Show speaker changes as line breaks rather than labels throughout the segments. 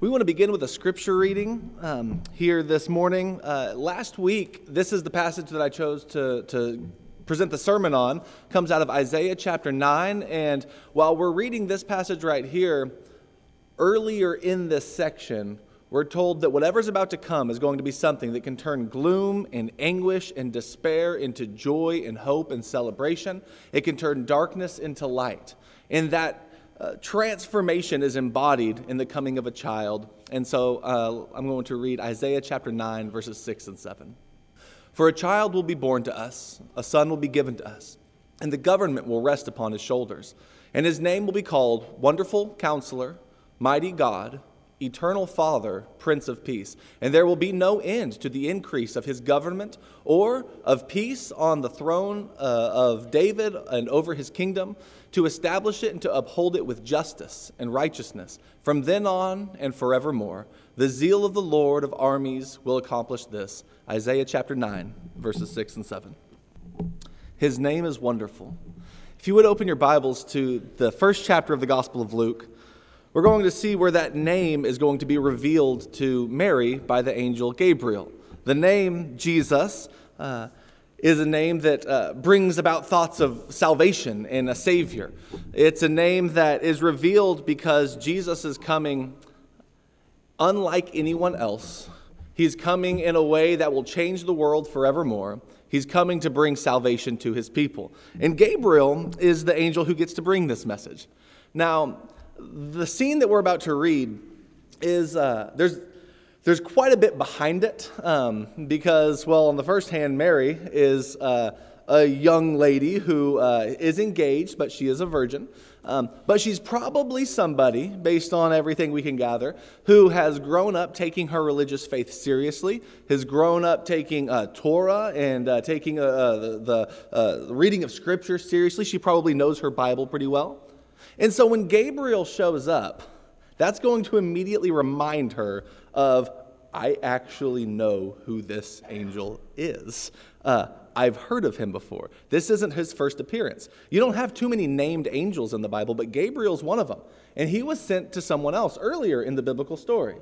We want to begin with a scripture reading um, here this morning. Uh, last week, this is the passage that I chose to, to present the sermon on, comes out of Isaiah chapter 9. And while we're reading this passage right here, earlier in this section, we're told that whatever's about to come is going to be something that can turn gloom and anguish and despair into joy and hope and celebration. It can turn darkness into light. And that uh, transformation is embodied in the coming of a child. And so uh, I'm going to read Isaiah chapter 9, verses 6 and 7. For a child will be born to us, a son will be given to us, and the government will rest upon his shoulders. And his name will be called Wonderful Counselor, Mighty God eternal Father, Prince of Peace. And there will be no end to the increase of his government or of peace on the throne uh, of David and over his kingdom, to establish it and to uphold it with justice and righteousness from then on and forevermore. The zeal of the Lord of armies will accomplish this. Isaiah chapter 9, verses 6 and 7. His name is wonderful. If you would open your Bibles to the first chapter of the Gospel of Luke, we're going to see where that name is going to be revealed to Mary by the angel Gabriel. The name Jesus uh, is a name that uh, brings about thoughts of salvation and a Savior. It's a name that is revealed because Jesus is coming unlike anyone else. He's coming in a way that will change the world forevermore. He's coming to bring salvation to his people. And Gabriel is the angel who gets to bring this message. Now, the scene that we're about to read is uh, there's there's quite a bit behind it um, because, well, on the first hand, Mary is uh, a young lady who uh, is engaged, but she is a virgin. Um, but she's probably somebody, based on everything we can gather, who has grown up taking her religious faith seriously, has grown up taking uh, Torah and uh, taking uh, uh, the, the reading of Scripture seriously. She probably knows her Bible pretty well. And so when Gabriel shows up, that's going to immediately remind her of, I actually know who this angel is. Uh, I've heard of him before. This isn't his first appearance. You don't have too many named angels in the Bible, but Gabriel's one of them. And he was sent to someone else earlier in the biblical story.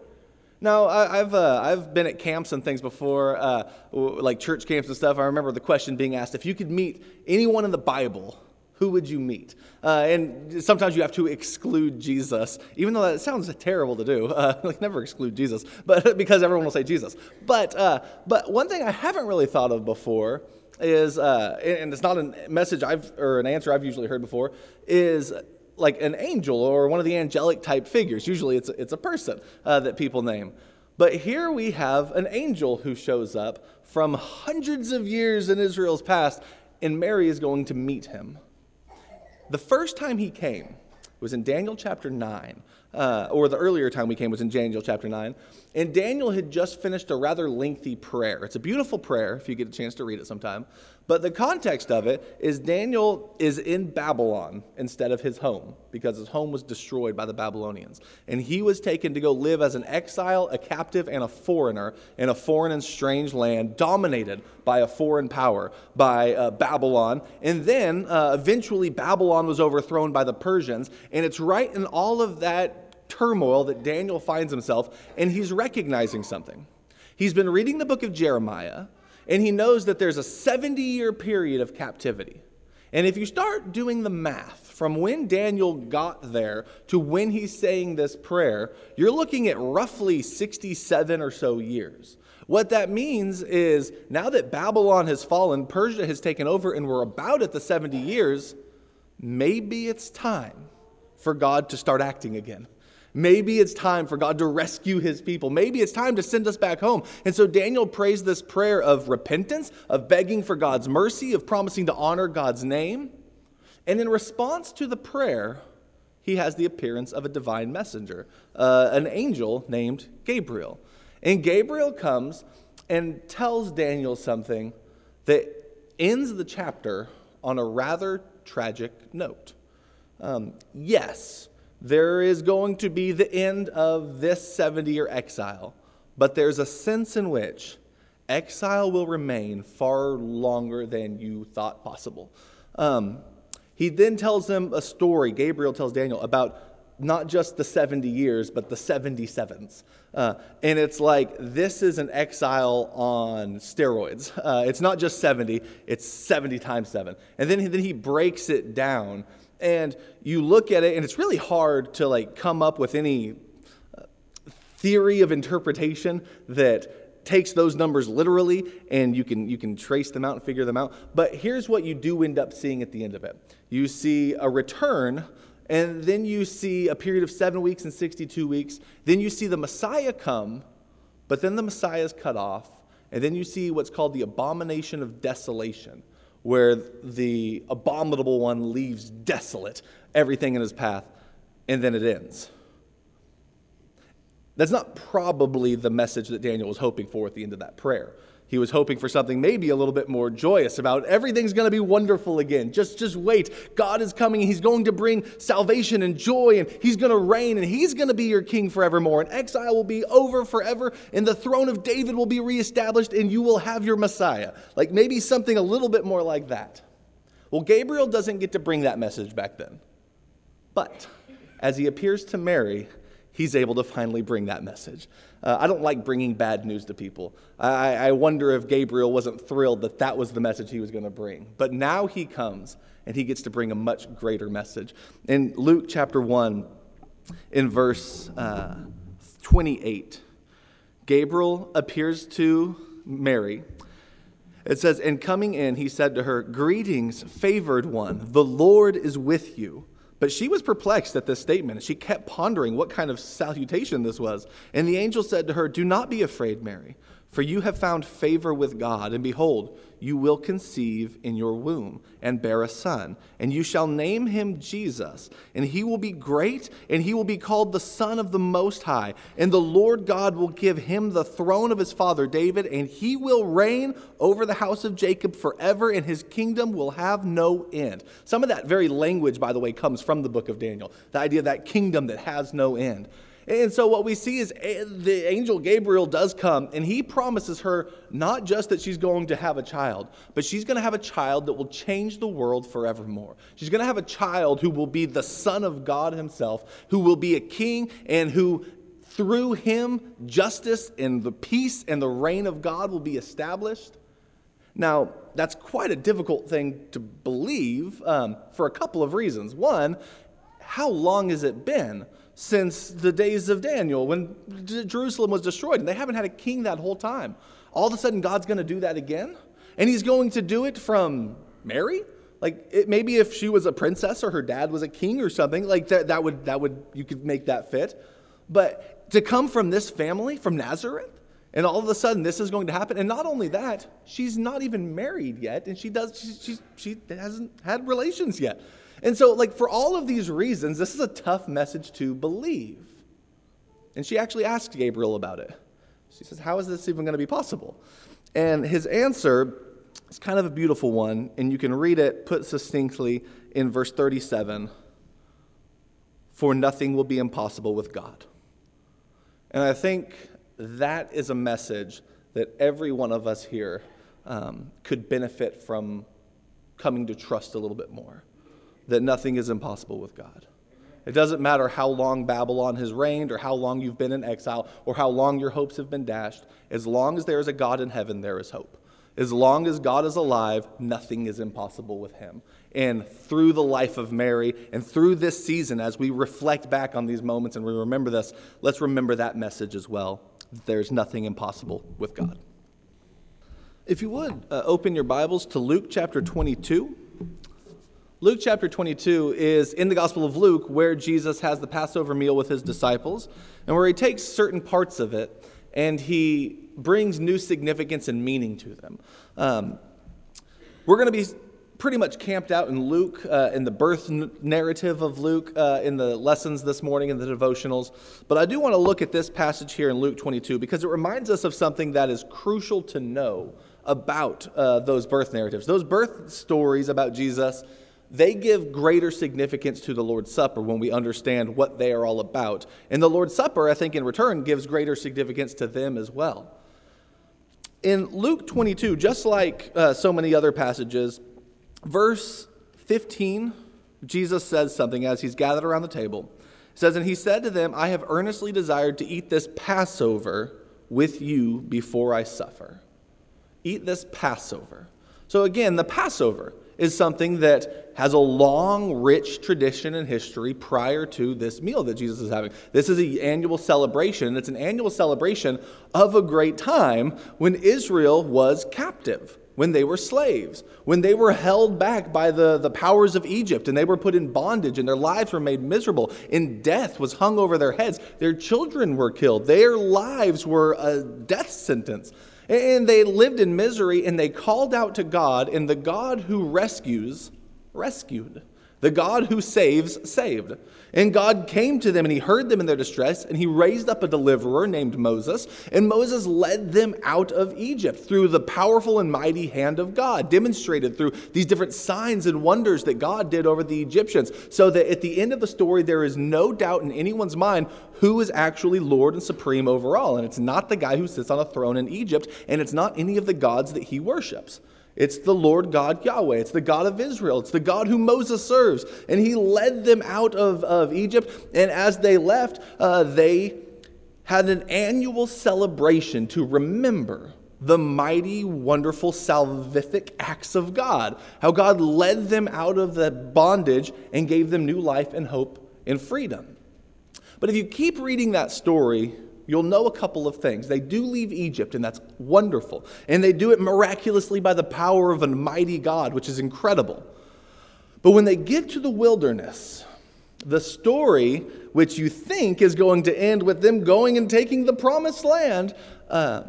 Now, I, have uh, I've been at camps and things before, uh, like church camps and stuff. I remember the question being asked if you could meet anyone in the Bible, who would you meet? Uh, and sometimes you have to exclude Jesus, even though that sounds terrible to do. Uh, like never exclude Jesus, but because everyone will say Jesus. But uh, but one thing I haven't really thought of before is, uh, and it's not a message I've or an answer I've usually heard before, is like an angel or one of the angelic type figures. Usually it's it's a person uh, that people name. But here we have an angel who shows up from hundreds of years in Israel's past, and Mary is going to meet him. The first time he came was in Daniel chapter 9, uh, or the earlier time we came was in Daniel chapter 9. And Daniel had just finished a rather lengthy prayer. It's a beautiful prayer if you get a chance to read it sometime. But the context of it is Daniel is in Babylon instead of his home because his home was destroyed by the Babylonians. And he was taken to go live as an exile, a captive, and a foreigner in a foreign and strange land dominated by a foreign power, by uh, Babylon. And then uh, eventually Babylon was overthrown by the Persians. And it's right in all of that turmoil that Daniel finds himself, and he's recognizing something. He's been reading the book of Jeremiah and he knows that there's a 70 year period of captivity. And if you start doing the math from when Daniel got there to when he's saying this prayer, you're looking at roughly 67 or so years. What that means is now that Babylon has fallen, Persia has taken over, and we're about at the 70 years, maybe it's time for God to start acting again. Maybe it's time for God to rescue his people. Maybe it's time to send us back home. And so Daniel prays this prayer of repentance, of begging for God's mercy, of promising to honor God's name. And in response to the prayer, he has the appearance of a divine messenger, uh, an angel named Gabriel. And Gabriel comes and tells Daniel something that ends the chapter on a rather tragic note. Um, yes, there is going to be the end of this 70 year exile, but there's a sense in which exile will remain far longer than you thought possible. Um, he then tells them a story, Gabriel tells Daniel, about not just the 70 years, but the 77s. Uh, and it's like, this is an exile on steroids. Uh, it's not just 70, it's 70 times 7. And then, then he breaks it down. And you look at it, and it's really hard to like come up with any uh, theory of interpretation that takes those numbers literally and you can you can trace them out and figure them out but here's what you do end up seeing at the end of it you see a return and then you see a period of seven weeks and 62 weeks. Then you see the Messiah come, but then the Messiah is cut off. And then you see what's called the abomination of desolation, where the abominable one leaves desolate everything in his path, and then it ends. That's not probably the message that Daniel was hoping for at the end of that prayer. He was hoping for something maybe a little bit more joyous about everything's going to be wonderful again. Just, just wait. God is coming. He's going to bring salvation and joy, and He's going to reign, and He's going to be your king forevermore. And exile will be over forever, and the throne of David will be reestablished, and you will have your Messiah. Like maybe something a little bit more like that. Well, Gabriel doesn't get to bring that message back then. But as he appears to Mary, he's able to finally bring that message. Uh, I don't like bringing bad news to people. I, I wonder if Gabriel wasn't thrilled that that was the message he was going to bring. But now he comes and he gets to bring a much greater message. In Luke chapter 1, in verse uh, 28, Gabriel appears to Mary. It says, And coming in, he said to her, Greetings, favored one, the Lord is with you. But she was perplexed at this statement. and She kept pondering what kind of salutation this was. And the angel said to her, Do not be afraid, Mary, for you have found favor with God. And behold, you will conceive in your womb and bear a son, and you shall name him Jesus. And he will be great, and he will be called the Son of the Most High. And the Lord God will give him the throne of his father David, and he will reign over the house of Jacob forever, and his kingdom will have no end. Some of that very language, by the way, comes from the book of Daniel the idea of that kingdom that has no end. And so what we see is eh, the angel Gabriel does come and he promises her not just that she's going to have a child, but she's going to have a child that will change the world forevermore. She's going to have a child who will be the son of God himself, who will be a king and who through him justice and the peace and the reign of God will be established. Now, that's quite a difficult thing to believe um, for a couple of reasons. One, how long has it been? Since the days of Daniel when Jerusalem was destroyed, and they haven't had a king that whole time. All of a sudden, God's going to do that again, and He's going to do it from Mary. Like it, maybe if she was a princess or her dad was a king or something, like that, that would that would you could make that fit. But to come from this family, from Nazareth, and all of a sudden this is going to happen, and not only that, she's not even married yet, and she does she, she, she hasn't had relations yet. And so, like, for all of these reasons, this is a tough message to believe. And she actually asked Gabriel about it. She says, How is this even going to be possible? And his answer is kind of a beautiful one, and you can read it put succinctly in verse 37 For nothing will be impossible with God. And I think that is a message that every one of us here um, could benefit from coming to trust a little bit more that nothing is impossible with God. It doesn't matter how long Babylon has reigned or how long you've been in exile or how long your hopes have been dashed. As long as there is a God in heaven, there is hope. As long as God is alive, nothing is impossible with him. And through the life of Mary and through this season, as we reflect back on these moments and we remember this, let's remember that message as well. that There's nothing impossible with God. If you would, uh, open your Bibles to Luke chapter 22. Luke chapter 22 is in the Gospel of Luke where Jesus has the Passover meal with his disciples and where he takes certain parts of it and he brings new significance and meaning to them. Um, we're going to be pretty much camped out in Luke, uh, in the birth n- narrative of Luke, uh, in the lessons this morning, in the devotionals. But I do want to look at this passage here in Luke 22 because it reminds us of something that is crucial to know about uh, those birth narratives. Those birth stories about Jesus they give greater significance to the Lord's Supper when we understand what they are all about. And the Lord's Supper, I think, in return, gives greater significance to them as well. In Luke 22, just like uh, so many other passages, verse 15, Jesus says something as he's gathered around the table. Says, And he said to them, I have earnestly desired to eat this Passover with you before I suffer. Eat this Passover. So again, the Passover is something that has a long, rich tradition and history prior to this meal that Jesus is having. This is an annual celebration. It's an annual celebration of a great time when Israel was captive, when they were slaves, when they were held back by the, the powers of Egypt and they were put in bondage and their lives were made miserable, and death was hung over their heads. Their children were killed, their lives were a death sentence. And they lived in misery and they called out to God, and the God who rescues, rescued. The God who saves, saved. And God came to them and he heard them in their distress, and he raised up a deliverer named Moses. And Moses led them out of Egypt through the powerful and mighty hand of God, demonstrated through these different signs and wonders that God did over the Egyptians. So that at the end of the story, there is no doubt in anyone's mind who is actually Lord and supreme over all. And it's not the guy who sits on a throne in Egypt, and it's not any of the gods that he worships. It's the Lord God Yahweh. It's the God of Israel. It's the God who Moses serves. And he led them out of, of Egypt. And as they left, uh, they had an annual celebration to remember the mighty, wonderful, salvific acts of God. How God led them out of the bondage and gave them new life and hope and freedom. But if you keep reading that story, you'll know a couple of things. They do leave Egypt, and that's wonderful. And they do it miraculously by the power of a mighty God, which is incredible. But when they get to the wilderness, the story, which you think is going to end with them going and taking the promised land, uh,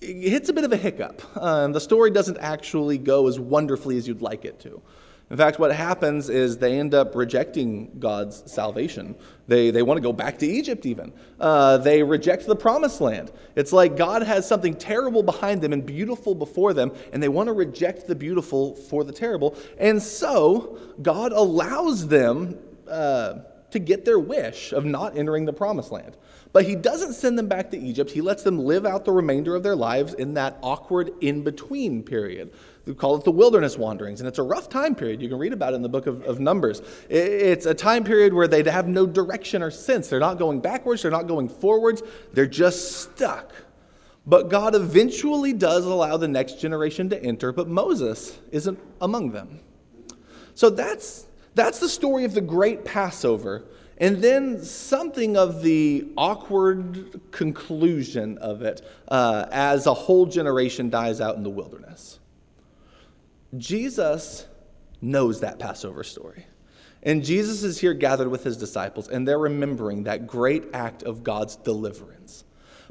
hits a bit of a hiccup. Uh, the story doesn't actually go as wonderfully as you'd like it to. In fact, what happens is they end up rejecting God's salvation. They, they want to go back to Egypt, even. Uh, they reject the promised land. It's like God has something terrible behind them and beautiful before them, and they want to reject the beautiful for the terrible. And so, God allows them uh, to get their wish of not entering the promised land. But He doesn't send them back to Egypt. He lets them live out the remainder of their lives in that awkward in between period. We call it the wilderness wanderings, and it's a rough time period. You can read about it in the book of, of Numbers. It's a time period where they have no direction or sense. They're not going backwards, they're not going forwards, they're just stuck. But God eventually does allow the next generation to enter, but Moses isn't among them. So that's, that's the story of the great Passover. And then something of the awkward conclusion of it uh, as a whole generation dies out in the wilderness. Jesus knows that Passover story. And Jesus is here gathered with his disciples, and they're remembering that great act of God's deliverance.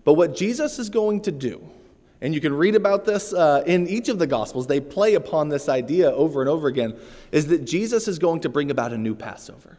But what Jesus is going to do, and you can read about this uh, in each of the Gospels, they play upon this idea over and over again, is that Jesus is going to bring about a new Passover.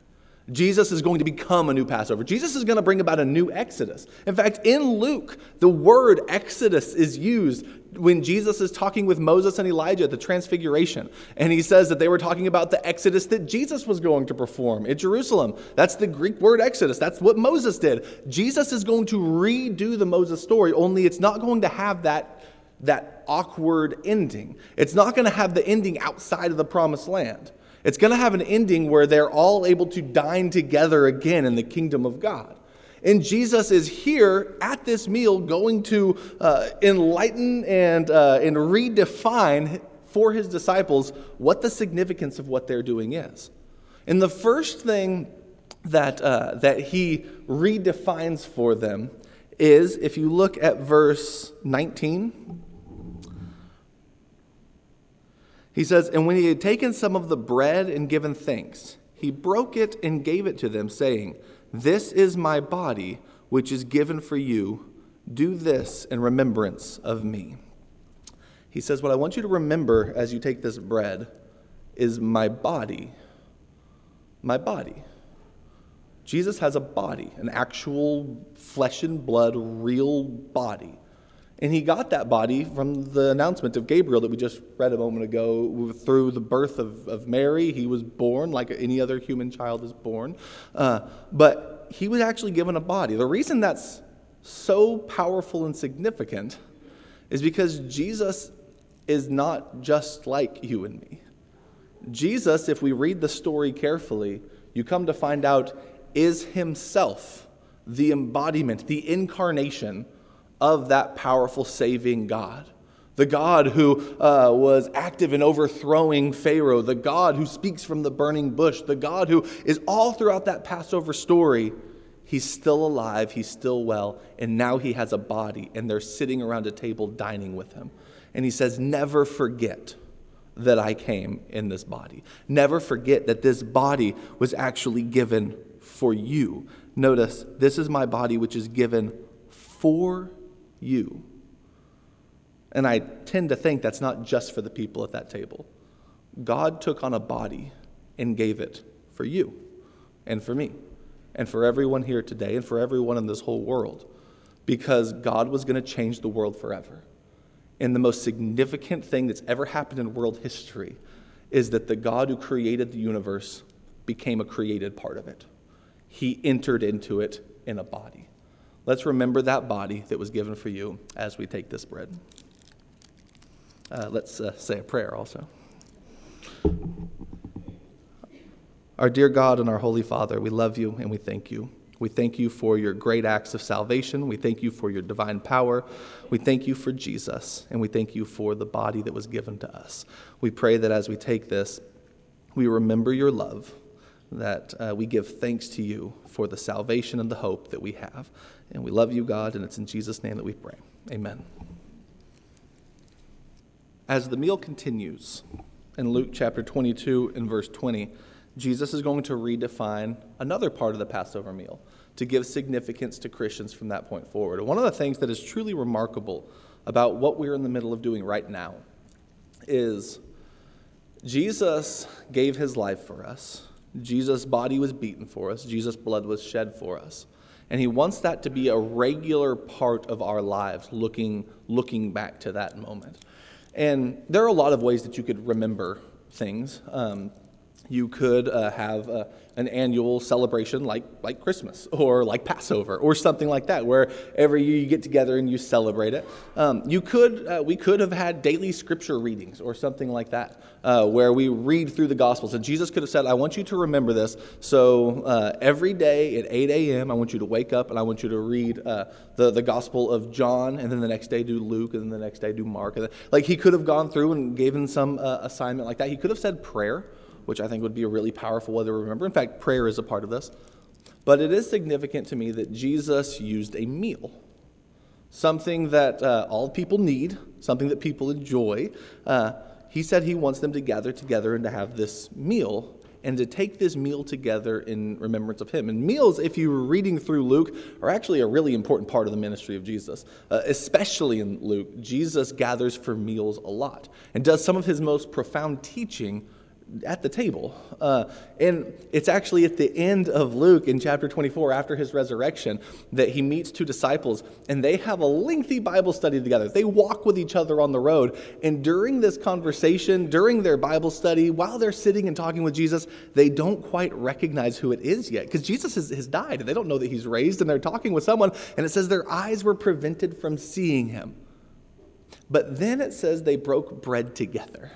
Jesus is going to become a new Passover. Jesus is going to bring about a new Exodus. In fact, in Luke, the word Exodus is used when Jesus is talking with Moses and Elijah at the Transfiguration. And he says that they were talking about the Exodus that Jesus was going to perform in Jerusalem. That's the Greek word Exodus. That's what Moses did. Jesus is going to redo the Moses story, only it's not going to have that, that awkward ending. It's not going to have the ending outside of the promised land. It's going to have an ending where they're all able to dine together again in the kingdom of God. And Jesus is here at this meal going to uh, enlighten and, uh, and redefine for his disciples what the significance of what they're doing is. And the first thing that, uh, that he redefines for them is if you look at verse 19, he says, And when he had taken some of the bread and given thanks, he broke it and gave it to them, saying, This is my body, which is given for you. Do this in remembrance of me. He says, What I want you to remember as you take this bread is my body. My body. Jesus has a body, an actual flesh and blood, real body. And he got that body from the announcement of Gabriel that we just read a moment ago. Through the birth of, of Mary, he was born like any other human child is born. Uh, but he was actually given a body. The reason that's so powerful and significant is because Jesus is not just like you and me. Jesus, if we read the story carefully, you come to find out, is himself the embodiment, the incarnation of that powerful saving God. The God who uh, was active in overthrowing Pharaoh, the God who speaks from the burning bush, the God who is all throughout that Passover story. He's still alive, he's still well, and now he has a body, and they're sitting around a table dining with him. And he says, Never forget that I came in this body. Never forget that this body was actually given for you. Notice, this is my body which is given for you. And I tend to think that's not just for the people at that table. God took on a body and gave it for you and for me and for everyone here today and for everyone in this whole world because God was going to change the world forever. And the most significant thing that's ever happened in world history is that the God who created the universe became a created part of it. He entered into it in a body. Let's remember that body that was given for you as we take this bread. Uh, let's uh, say a prayer also. Our dear God and our Holy Father, we love you and we thank you. We thank you for your great acts of salvation. We thank you for your divine power. We thank you for Jesus, and we thank you for the body that was given to us. We pray that as we take this, we remember your love, that uh, we give thanks to you for the salvation and the hope that we have. And we love you, God, and it's in Jesus' name that we pray. Amen. As the meal continues in Luke chapter 22 and verse 20, Jesus is going to redefine another part of the Passover meal to give significance to Christians from that point forward. And one of the things that is truly remarkable about what we're in the middle of doing right now is Jesus gave his life for us. Jesus' body was beaten for us. Jesus' blood was shed for us. And he wants that to be a regular part of our lives, looking, looking back to that moment. And there are a lot of ways that you could remember things. Um, you could uh, have uh, an annual celebration like, like Christmas or like Passover or something like that, where every year you get together and you celebrate it. Um, you could, uh, we could have had daily scripture readings or something like that, uh, where we read through the Gospels. And Jesus could have said, I want you to remember this. So uh, every day at 8 a.m., I want you to wake up and I want you to read the, the Gospel of John, and then the next day do Luke, and then the next day do Mark. Like he could have gone through and given some assignment like that. He could have said prayer which I think would be a really powerful way to remember. In fact, prayer is a part of this. But it is significant to me that Jesus used a meal, something that uh, all people need, something that people enjoy. Uh, he said he wants them to gather together and to have this meal and to take this meal together in remembrance of him. And meals, if you were reading through Luke, are actually a really important part of the ministry of Jesus. Uh, especially in Luke, Jesus gathers for meals a lot and does some of his most profound teaching at the table. Uh, and it's actually at the end of Luke in chapter 24, after his resurrection, that he meets two disciples and they have a lengthy Bible study together. They walk with each other on the road. And during this conversation, during their Bible study, while they're sitting and talking with Jesus, they don't quite recognize who it is yet because Jesus has, has died. And they don't know that he's raised and they're talking with someone. And it says their eyes were prevented from seeing him. But then it says they broke bread together.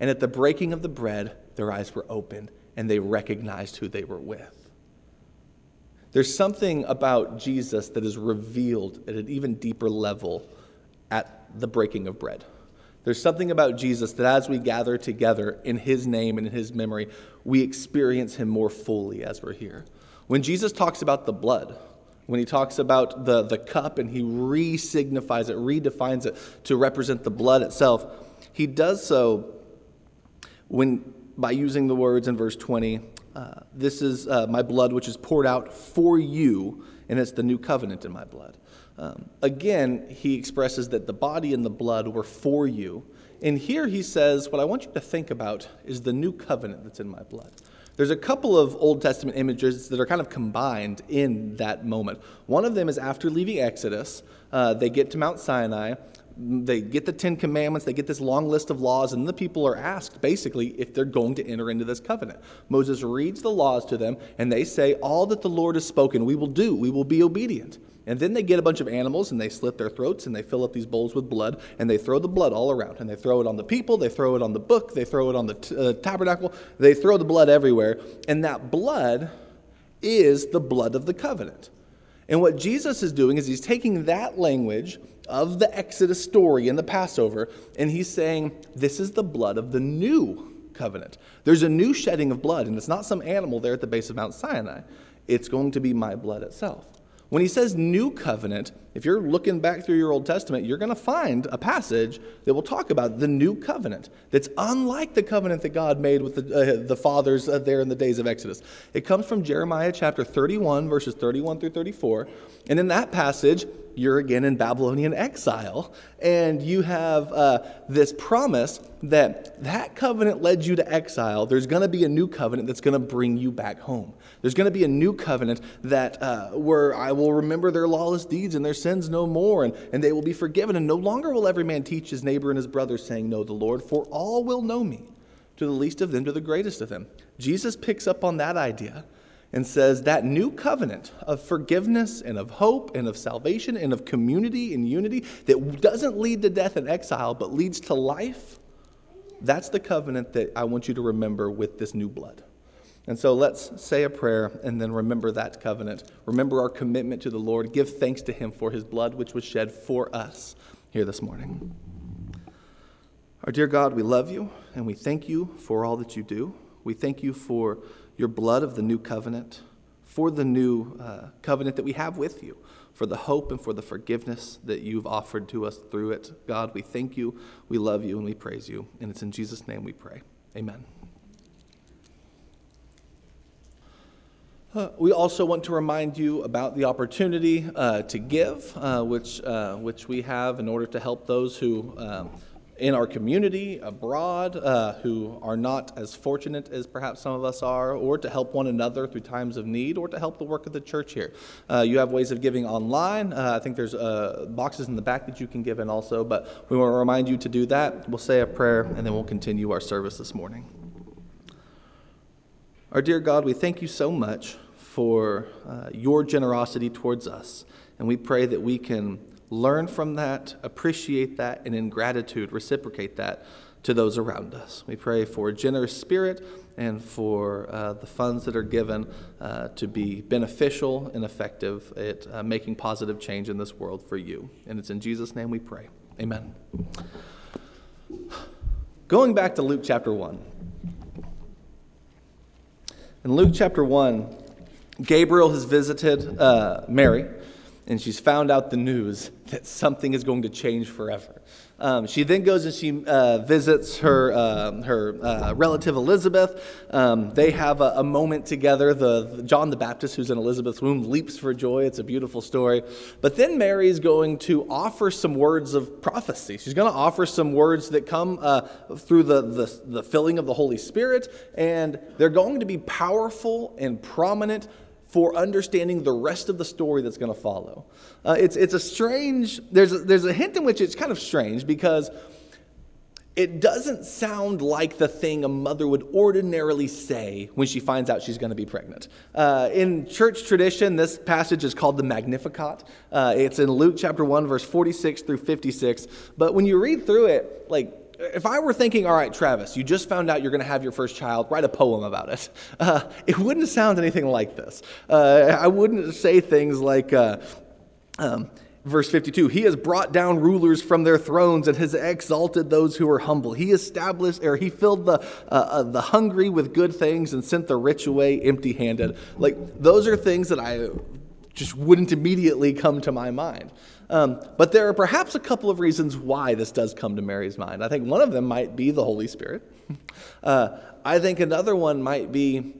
And at the breaking of the bread, their eyes were opened and they recognized who they were with. There's something about Jesus that is revealed at an even deeper level at the breaking of bread. There's something about Jesus that as we gather together in his name and in his memory, we experience him more fully as we're here. When Jesus talks about the blood, when he talks about the, the cup and he re signifies it, redefines it to represent the blood itself, he does so when, by using the words in verse 20, uh, this is uh, my blood which is poured out for you, and it's the new covenant in my blood. Um, again, he expresses that the body and the blood were for you. And here he says, What I want you to think about is the new covenant that's in my blood. There's a couple of Old Testament images that are kind of combined in that moment. One of them is after leaving Exodus, uh, they get to Mount Sinai, they get the Ten Commandments, they get this long list of laws, and the people are asked basically if they're going to enter into this covenant. Moses reads the laws to them, and they say, All that the Lord has spoken, we will do, we will be obedient. And then they get a bunch of animals and they slit their throats and they fill up these bowls with blood and they throw the blood all around. And they throw it on the people, they throw it on the book, they throw it on the t- uh, tabernacle, they throw the blood everywhere. And that blood is the blood of the covenant. And what Jesus is doing is he's taking that language of the Exodus story and the Passover, and he's saying, This is the blood of the new covenant. There's a new shedding of blood, and it's not some animal there at the base of Mount Sinai. It's going to be my blood itself. When he says new covenant, if you're looking back through your Old Testament, you're going to find a passage that will talk about the new covenant that's unlike the covenant that God made with the, uh, the fathers uh, there in the days of Exodus. It comes from Jeremiah chapter 31, verses 31 through 34. And in that passage, you're again in Babylonian exile, and you have uh, this promise that that covenant led you to exile. There's going to be a new covenant that's going to bring you back home. There's going to be a new covenant that uh, where I will remember their lawless deeds and their sins no more, and, and they will be forgiven. And no longer will every man teach his neighbor and his brother, saying, Know the Lord, for all will know me, to the least of them to the greatest of them. Jesus picks up on that idea and says that new covenant of forgiveness and of hope and of salvation and of community and unity that doesn't lead to death and exile but leads to life, that's the covenant that I want you to remember with this new blood. And so let's say a prayer and then remember that covenant. Remember our commitment to the Lord. Give thanks to Him for His blood, which was shed for us here this morning. Our dear God, we love you and we thank you for all that you do. We thank you for your blood of the new covenant, for the new uh, covenant that we have with you, for the hope and for the forgiveness that you've offered to us through it. God, we thank you, we love you, and we praise you. And it's in Jesus' name we pray. Amen. Uh, we also want to remind you about the opportunity uh, to give, uh, which, uh, which we have in order to help those who um, in our community, abroad, uh, who are not as fortunate as perhaps some of us are, or to help one another through times of need, or to help the work of the church here. Uh, you have ways of giving online. I think there's boxes in the back that you can give in also, but we want to remind you to do that. We'll say a prayer, and then we'll continue our service this morning. Our dear God, we thank you so much for uh, your generosity towards us, and we pray that we can learn from that, appreciate that, and in gratitude, reciprocate that to those around us. We pray for a generous spirit and for uh, the funds that are given uh, to be beneficial and effective at uh, making positive change in this world for you. And it's in Jesus' name we pray. Amen. Going back to Luke chapter 1. In Luke chapter 1, Gabriel has visited uh, Mary and she's found out the news that something is going to change forever. Um, she then goes and she uh, visits her, uh, her uh, relative Elizabeth. Um, they have a, a, moment together. The, the, John the Baptist, who's in Elizabeth's womb, leaps for joy. It's a beautiful story. But then Mary is going to offer some words of prophecy. She's going to offer some words that come uh, through the, the, the filling of the Holy Spirit, and they're going to be powerful and prominent for understanding the rest of the story that's going to follow. Uh, it's, it's a strange, there's a, there's a hint in which it's kind of strange because it doesn't sound like the thing a mother would ordinarily say when she finds out she's going to be pregnant. Uh, in church tradition, this passage is called the Magnificat. Uh, it's in Luke chapter 1, verse 46 through 56. But when you read through it, like, if I were thinking, all right, Travis, you just found out you're going to have your first child, write a poem about it. Uh, it wouldn't sound anything like this. Uh, I wouldn't say things like, uh, um, verse 52 He has brought down rulers from their thrones and has exalted those who are humble. He established, or he filled the, uh, uh, the hungry with good things and sent the rich away empty handed. Like, those are things that I just wouldn't immediately come to my mind. Um, but there are perhaps a couple of reasons why this does come to Mary's mind. I think one of them might be the Holy Spirit. Uh, I think another one might be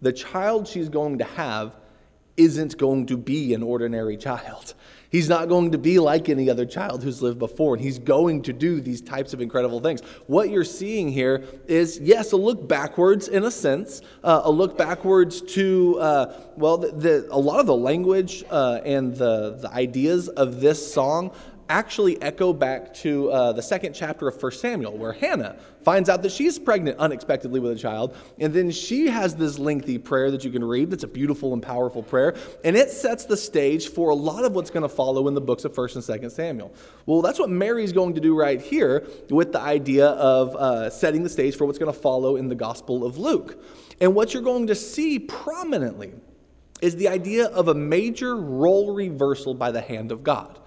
the child she's going to have isn't going to be an ordinary child. He's not going to be like any other child who's lived before, and he's going to do these types of incredible things. What you're seeing here is, yes, a look backwards in a sense, uh, a look backwards to, uh, well, the, the, a lot of the language uh, and the, the ideas of this song actually echo back to uh, the second chapter of 1 Samuel, where Hannah finds out that she's pregnant unexpectedly with a child. And then she has this lengthy prayer that you can read that's a beautiful and powerful prayer. And it sets the stage for a lot of what's going to follow in the books of 1st and 2nd Samuel. Well, that's what Mary's going to do right here with the idea of uh, setting the stage for what's going to follow in the Gospel of Luke. And what you're going to see prominently is the idea of a major role reversal by the hand of God.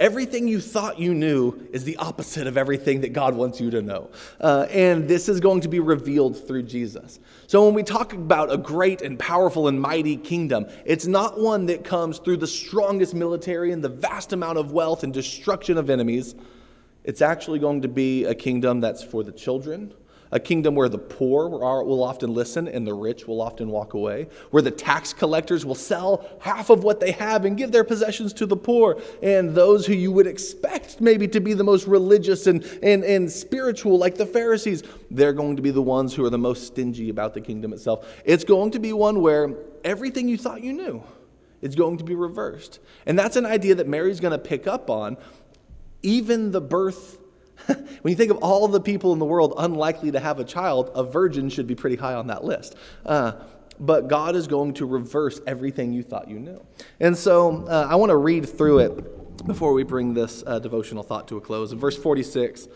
Everything you thought you knew is the opposite of everything that God wants you to know. Uh, and this is going to be revealed through Jesus. So when we talk about a great and powerful and mighty kingdom, it's not one that comes through the strongest military and the vast amount of wealth and destruction of enemies. It's actually going to be a kingdom that's for the children a kingdom where the poor will often listen and the rich will often walk away, where the tax collectors will sell half of what they have and give their possessions to the poor, and those who you would expect maybe to be the most religious and, and, and spiritual, like the Pharisees, they're going to be the ones who are the most stingy about the kingdom itself. It's going to be one where everything you thought you knew is going to be reversed. And that's an idea that Mary's going to pick up on. Even the birth when you think of all the people in the world unlikely to have a child, a virgin should be pretty high on that list. Uh, but God is going to reverse everything you thought you knew. And so uh, I want to read through it before we bring this uh, devotional thought to a close. In verse 46,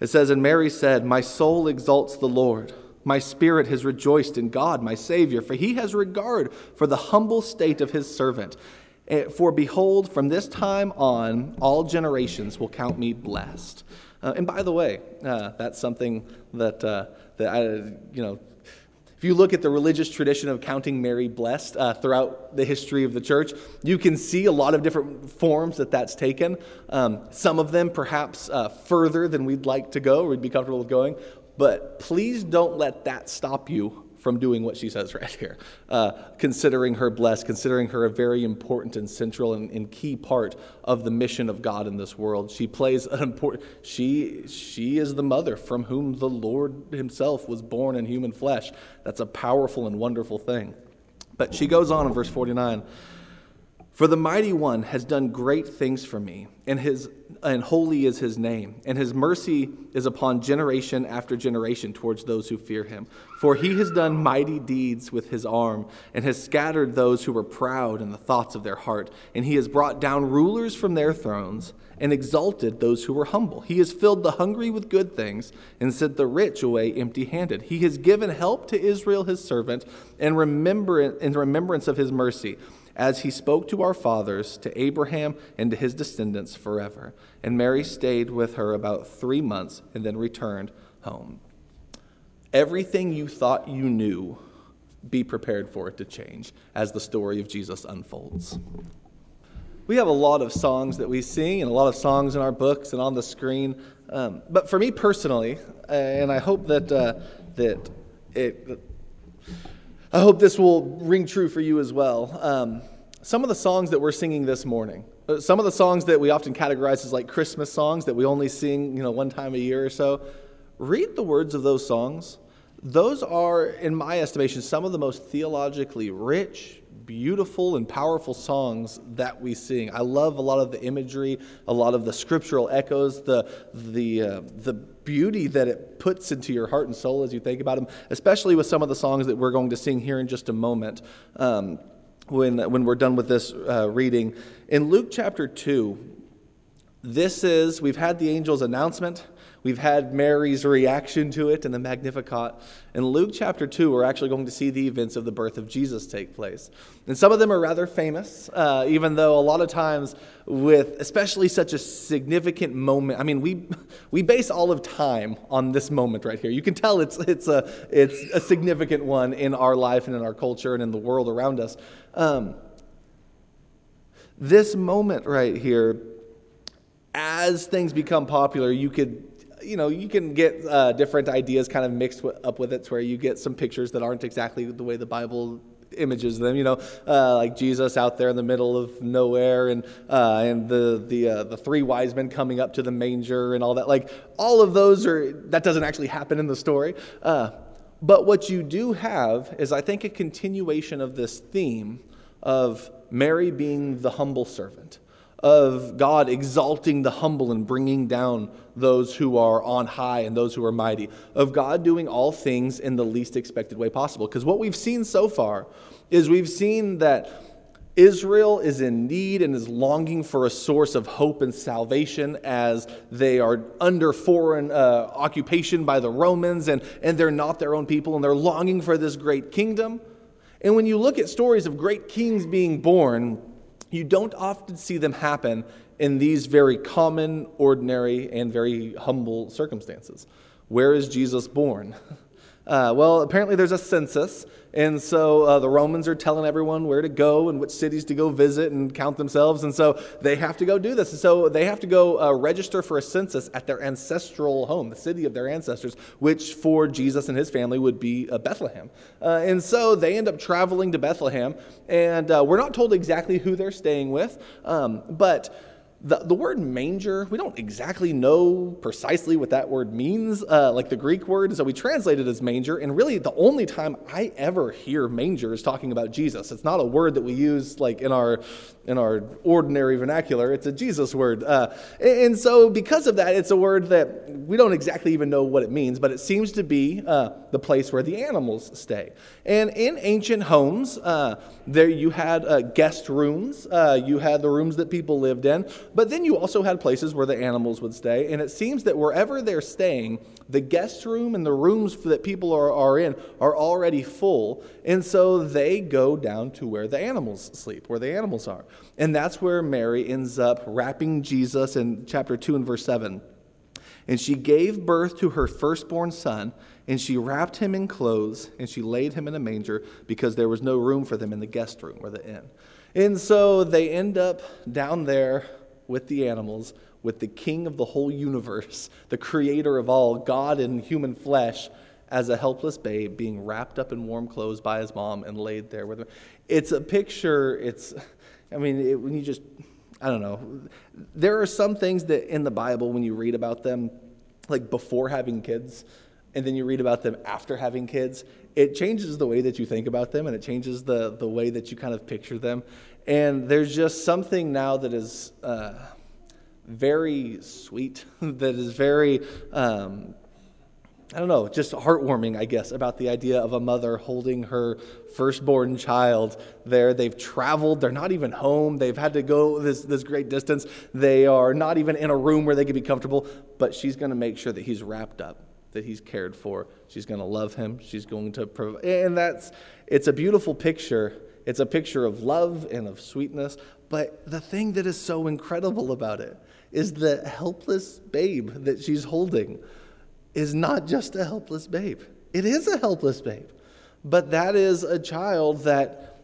it says, And Mary said, My soul exalts the Lord. My spirit has rejoiced in God, my Savior, for he has regard for the humble state of his servant. Eh, for behold, from this time on, all generations will count me blessed. Uh, and by the way, uh, that's something that, uh, that I, you know, if you look at the religious tradition of counting Mary blessed uh, throughout the history of the church, you can see a lot of different forms that that's taken. Um, some of them perhaps uh, further than we'd like to go, we'd be comfortable with going. But please don't let that stop you from doing what she says right here, uh, considering her blessed, considering her a very important and central and, and, key part of the mission of God in this world. She plays an important. She she is the mother from whom the Lord Himself was born in human flesh. That's a powerful and wonderful thing. But she goes on in verse forty nine. For the mighty one has done great things for me, and his and holy is his name, and his mercy is upon generation after generation towards those who fear him. For he has done mighty deeds with his arm, and has scattered those who were proud in the thoughts of their heart, and he has brought down rulers from their thrones, and exalted those who were humble. He has filled the hungry with good things, and sent the rich away empty handed. He has given help to Israel his servant, and remember in remembrance of his mercy as he spoke to our fathers, to Abraham, and to his descendants forever. And Mary stayed with her about three months and then returned home. Everything you thought you knew, be prepared for it to change as the story of Jesus unfolds. We have a lot of songs that we sing and a lot of songs in our books and on the screen. Um, but for me personally, and I hope that, uh, that it I hope this will ring true for you as well. Um, some of the songs that we're singing this morning, uh, some of the songs that we often categorize as like Christmas songs that we only sing, you know, one time a year or so, read the words of those songs. Those are, in my estimation, some of the most theologically rich, beautiful, and powerful songs that we sing. I love a lot of the imagery, a lot of the scriptural echoes, the the uh, the beauty that it puts into your heart and soul as you think about them, especially with some of the songs that we're going to sing here in just a moment um, when, when we're done with this uh, reading. In Luke chapter 2, this is, we've had the angel's announcement. We've had Mary's reaction to it in the Magnificat. In Luke chapter 2, we're actually going to see the events of the birth of Jesus take place. And some of them are rather famous, uh, even though a lot of times, with especially such a significant moment, I mean, we, we base all of time on this moment right here. You can tell it's, it's, a, it's a significant one in our life and in our culture and in the world around us. Um, this moment right here, as things become popular, you could you know, you can get uh, different ideas kind of mixed w- up with it to where you get some pictures that aren't exactly the way the Bible images them, you know, uh, like Jesus out there in the middle of nowhere and, uh, and the, the, uh, the three wise men coming up to the manger and all that. Like, all of those are, that doesn't actually happen in the story. Uh, but what you do have is, I think, a continuation of this theme of Mary being the humble servant of God exalting the humble and bringing down those who are on high and those who are mighty, of God doing all things in the least expected way possible. Because what we've seen so far is we've seen that Israel is in need and is longing for a source of hope and salvation as they are under foreign uh, occupation by the Romans and, and they're not their own people and they're longing for this great kingdom. And when you look at stories of great kings being born, you don't often see them happen in these very common, ordinary, and very humble circumstances. Where is Jesus born? Uh, well, apparently there's a census, and so uh, the Romans are telling everyone where to go and which cities to go visit and count themselves, and so they have to go do this. And so they have to go uh, register for a census at their ancestral home, the city of their ancestors, which for Jesus and his family would be uh, Bethlehem. Uh, and so they end up traveling to Bethlehem, and uh, we're not told exactly who they're staying with, um, but the, the word manger, we don't exactly know precisely what that word means, uh, like the Greek word, so we translate it as manger. And really, the only time I ever hear manger is talking about Jesus. It's not a word that we use like in our in our ordinary vernacular. It's a Jesus word, uh, and so because of that, it's a word that we don't exactly even know what it means, but it seems to be uh, the place where the animals stay. And in ancient homes, uh, there you had uh, guest rooms, uh, you had the rooms that people lived in. But then you also had places where the animals would stay, and it seems that wherever they're staying, the guest room and the rooms that people are, are in are already full, and so they go down to where the animals sleep, where the animals are. And that's where Mary ends up wrapping Jesus in chapter 2 and verse 7. And she gave birth to her firstborn son, and she wrapped him in clothes, and she laid him in a manger because there was no room for them in the guest room or the inn. And so they end up down there with the animals, with the king of the whole universe, the creator of all, God in human flesh, as a helpless babe being wrapped up in warm clothes by his mom and laid there with him. It's a picture, it's, I mean, it, when you just, I don't know. There are some things that in the Bible, when you read about them, like before having kids, and then you read about them after having kids, it changes the way that you think about them and it changes the, the way that you kind of picture them. And there's just something now that is uh, very sweet, that is very, um, I don't know, just heartwarming, I guess, about the idea of a mother holding her firstborn child there. They've traveled, they're not even home, they've had to go this, this great distance. They are not even in a room where they can be comfortable, but she's going to make sure that he's wrapped up that he's cared for. She's going to love him. She's going to provide. And that's, it's a beautiful picture it's a picture of love and of sweetness. But the thing that is so incredible about it is the helpless babe that she's holding is not just a helpless babe. It is a helpless babe. But that is a child that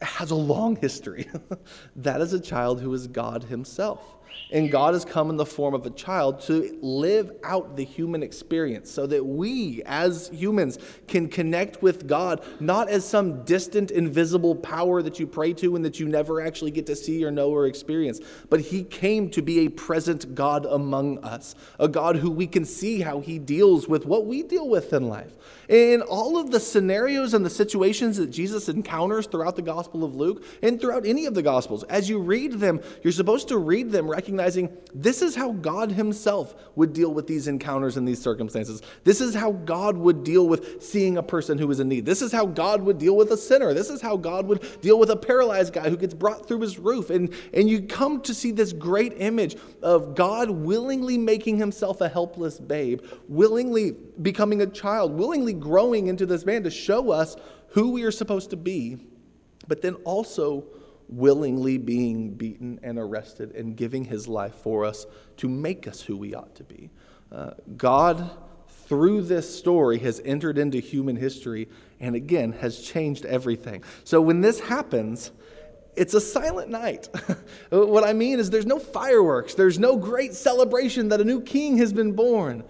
has a long history. that is a child who is God Himself. And God has come in the form of a child to live out the human experience so that we, as humans, can connect with God, not as some distant, invisible power that you pray to and that you never actually get to see or know or experience, but He came to be a present God among us, a God who we can see how He deals with what we deal with in life. In all of the scenarios and the situations that Jesus encounters throughout the Gospel of Luke and throughout any of the Gospels, as you read them, you're supposed to read them recognizing this is how God Himself would deal with these encounters and these circumstances. This is how God would deal with seeing a person who is in need. This is how God would deal with a sinner. This is how God would deal with a paralyzed guy who gets brought through his roof. And, and you come to see this great image of God willingly making Himself a helpless babe, willingly becoming a child, willingly growing into this man to show us who we are supposed to be, but then also willingly being beaten and arrested and giving his life for us to make us who we ought to be. Uh, God, through this story, has entered into human history and again has changed everything. So when this happens, it's a silent night. what I mean is, there's no fireworks, there's no great celebration that a new king has been born.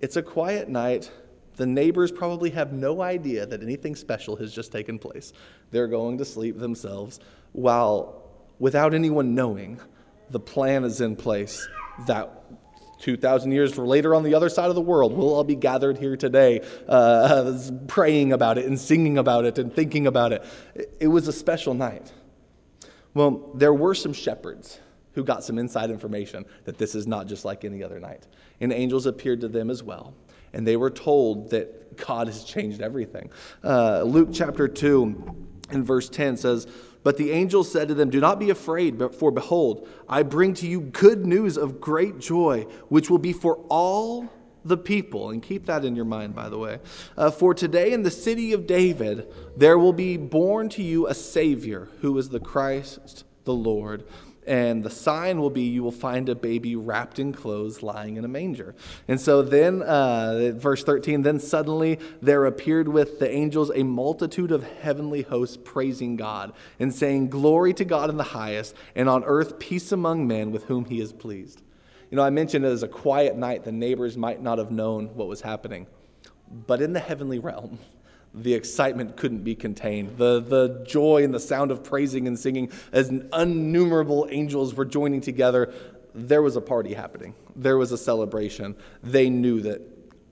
It's a quiet night the neighbors probably have no idea that anything special has just taken place. They're going to sleep themselves while, without anyone knowing, the plan is in place that 2,000 years later on the other side of the world, we'll all be gathered here today uh, praying about it and singing about it and thinking about it. It was a special night. Well, there were some shepherds who got some inside information that this is not just like any other night. And angels appeared to them as well and they were told that God has changed everything. Uh, Luke chapter 2 and verse 10 says, But the angel said to them, Do not be afraid, for behold, I bring to you good news of great joy, which will be for all the people. And keep that in your mind, by the way. Uh, For today in the city of David, there will be born to you a Savior who is the Christ the Lord. And the sign will be you will find a baby wrapped in clothes lying in a manger. And so then, uh, verse 13, then suddenly there appeared with the angels a multitude of heavenly hosts praising God and saying, Glory to God in the highest, and on earth peace among men with whom he is pleased. You know, I mentioned it as a quiet night, the neighbors might not have known what was happening. But in the heavenly realm, the excitement couldn't be contained. The, the joy and the sound of praising and singing as innumerable angels were joining together. There was a party happening, there was a celebration. They knew that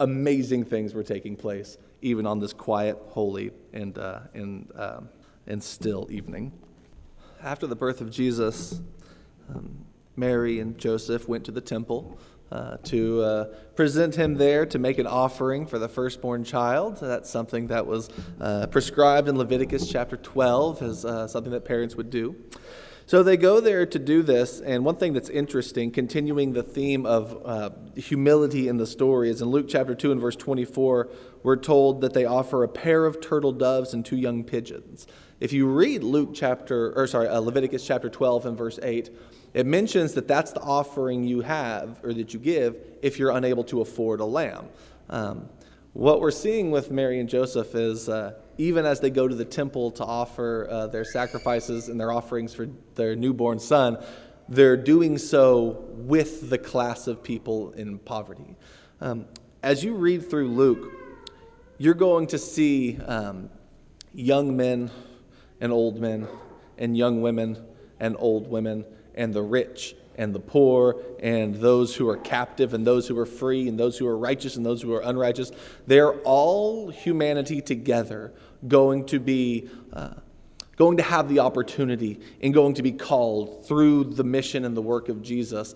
amazing things were taking place, even on this quiet, holy, and, uh, and, um, and still evening. After the birth of Jesus, um, Mary and Joseph went to the temple uh, to uh, present him there to make an offering for the firstborn child. That's something that was uh, prescribed in Leviticus chapter 12 as uh, something that parents would do. So they go there to do this, and one thing that's interesting, continuing the theme of uh, humility in the story, is in Luke chapter 2 and verse 24, we're told that they offer a pair of turtle doves and two young pigeons. If you read Luke chapter, or sorry, Leviticus chapter 12 and verse 8, it mentions that that's the offering you have or that you give if you're unable to afford a lamb. Um, what we're seeing with Mary and Joseph is uh, even as they go to the temple to offer uh, their sacrifices and their offerings for their newborn son, they're doing so with the class of people in poverty. Um, as you read through Luke, you're going to see um, young men and old men, and young women and old women, and the rich and the poor, and those who are captive, and those who are free, and those who are righteous, and those who are unrighteous. They're all humanity together going to be. Uh, going to have the opportunity and going to be called through the mission and the work of Jesus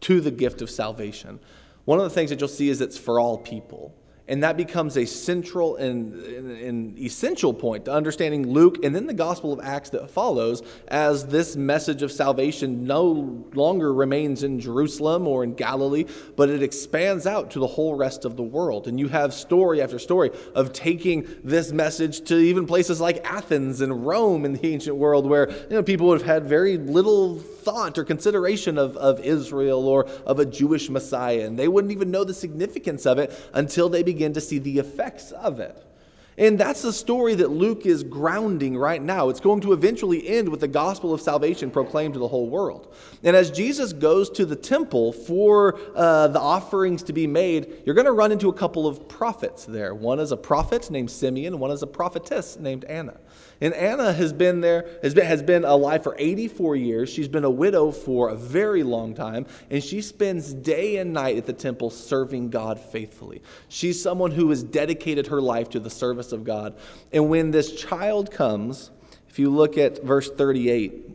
to the gift of salvation. One of the things that you'll see is it's for all people. And that becomes a central and, and, essential point to understanding Luke and then the Gospel of Acts that follows, as this message of salvation no longer remains in Jerusalem or in Galilee, but it expands out to the whole rest of the world. And you have story after story of taking this message to even places like Athens and Rome in the ancient world, where you know, people would have had very little thought or consideration of, of Israel or of a Jewish Messiah. And they wouldn't even know the significance of it until they begin to see the effects of it. And that's the story that Luke is grounding right now. It's going to eventually end with the gospel of salvation proclaimed to the whole world. And as Jesus goes to the temple for uh, the offerings to be made, you're going to run into a couple of prophets there. One is a prophet named Simeon, one is a prophetess named Anna. And Anna has been there, has been, has been alive for 84 years. She's been a widow for a very long time, and she spends day and night at the temple serving God faithfully. She's someone who has dedicated her life to the service of God. And when this child comes, if you look at verse 38,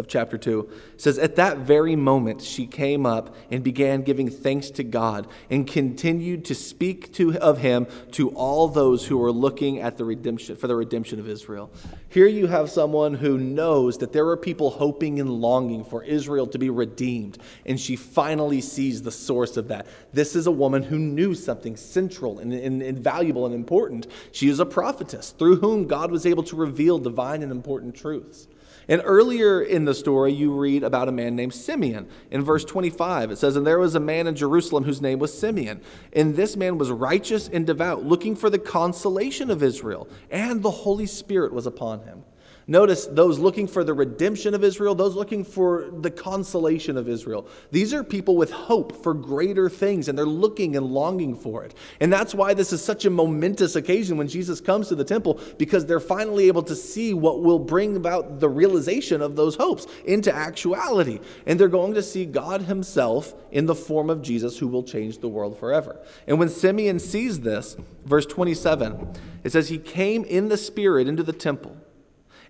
of chapter 2 says at that very moment she came up and began giving thanks to god and continued to speak to, of him to all those who were looking at the redemption for the redemption of israel. Here you have someone who knows that there are people hoping and longing for israel to be redeemed and she finally sees the source of that. This is a woman who knew something central and, and, and valuable and important. She is a prophetess through whom god was able to reveal divine and important truths and earlier in the story, you read about a man named Simeon. In verse 25, it says, And there was a man in Jerusalem whose name was Simeon. And this man was righteous and devout, looking for the consolation of Israel, and the Holy Spirit was upon him. Notice those looking for the redemption of Israel, those looking for the consolation of Israel. These are people with hope for greater things, and they're looking and longing for it. And that's why this is such a momentous occasion when Jesus comes to the temple, because they're finally able to see what will bring about the realization of those hopes into actuality. And they're going to see God Himself in the form of Jesus who will change the world forever. And when Simeon sees this, verse 27, it says, He came in the Spirit into the temple.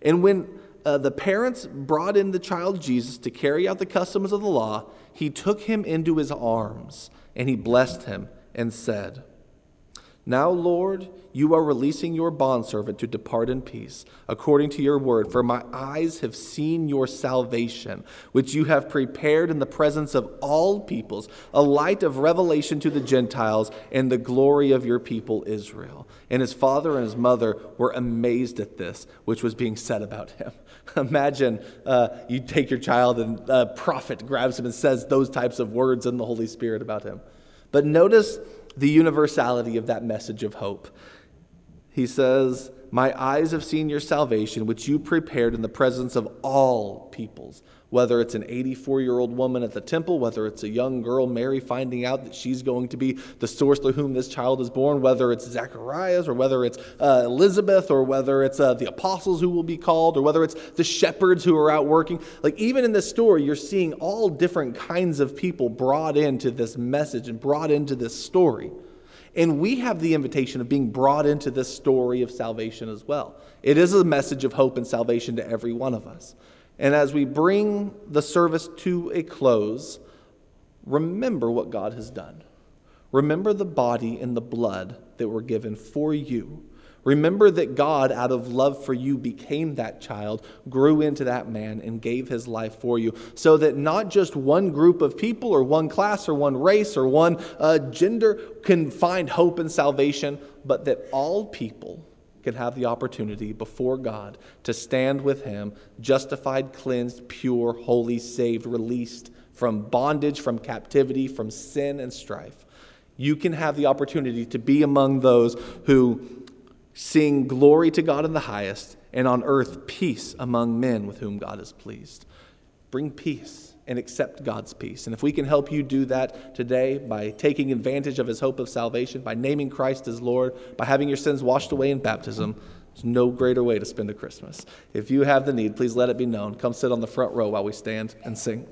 And when uh, the parents brought in the child Jesus to carry out the customs of the law, he took him into his arms and he blessed him and said, Now, Lord, you are releasing your bondservant to depart in peace, according to your word. For my eyes have seen your salvation, which you have prepared in the presence of all peoples, a light of revelation to the Gentiles, and the glory of your people Israel. And his father and his mother were amazed at this, which was being said about him. Imagine uh, you take your child and a prophet grabs him and says those types of words in the Holy Spirit about him. But notice the universality of that message of hope. He says, My eyes have seen your salvation, which you prepared in the presence of all peoples. Whether it's an 84 year old woman at the temple, whether it's a young girl, Mary, finding out that she's going to be the source through whom this child is born, whether it's Zacharias, or whether it's uh, Elizabeth, or whether it's uh, the apostles who will be called, or whether it's the shepherds who are out working. Like, even in this story, you're seeing all different kinds of people brought into this message and brought into this story. And we have the invitation of being brought into this story of salvation as well. It is a message of hope and salvation to every one of us. And as we bring the service to a close, remember what God has done. Remember the body and the blood that were given for you Remember that God, out of love for you, became that child, grew into that man, and gave his life for you, so that not just one group of people, or one class, or one race, or one uh, gender can find hope and salvation, but that all people can have the opportunity before God to stand with him, justified, cleansed, pure, holy, saved, released from bondage, from captivity, from sin and strife. You can have the opportunity to be among those who Sing glory to God in the highest, and on earth peace among men with whom God is pleased. Bring peace and accept God's peace. And if we can help you do that today by taking advantage of his hope of salvation, by naming Christ as Lord, by having your sins washed away in baptism, there's no greater way to spend a Christmas. If you have the need, please let it be known. Come sit on the front row while we stand and sing.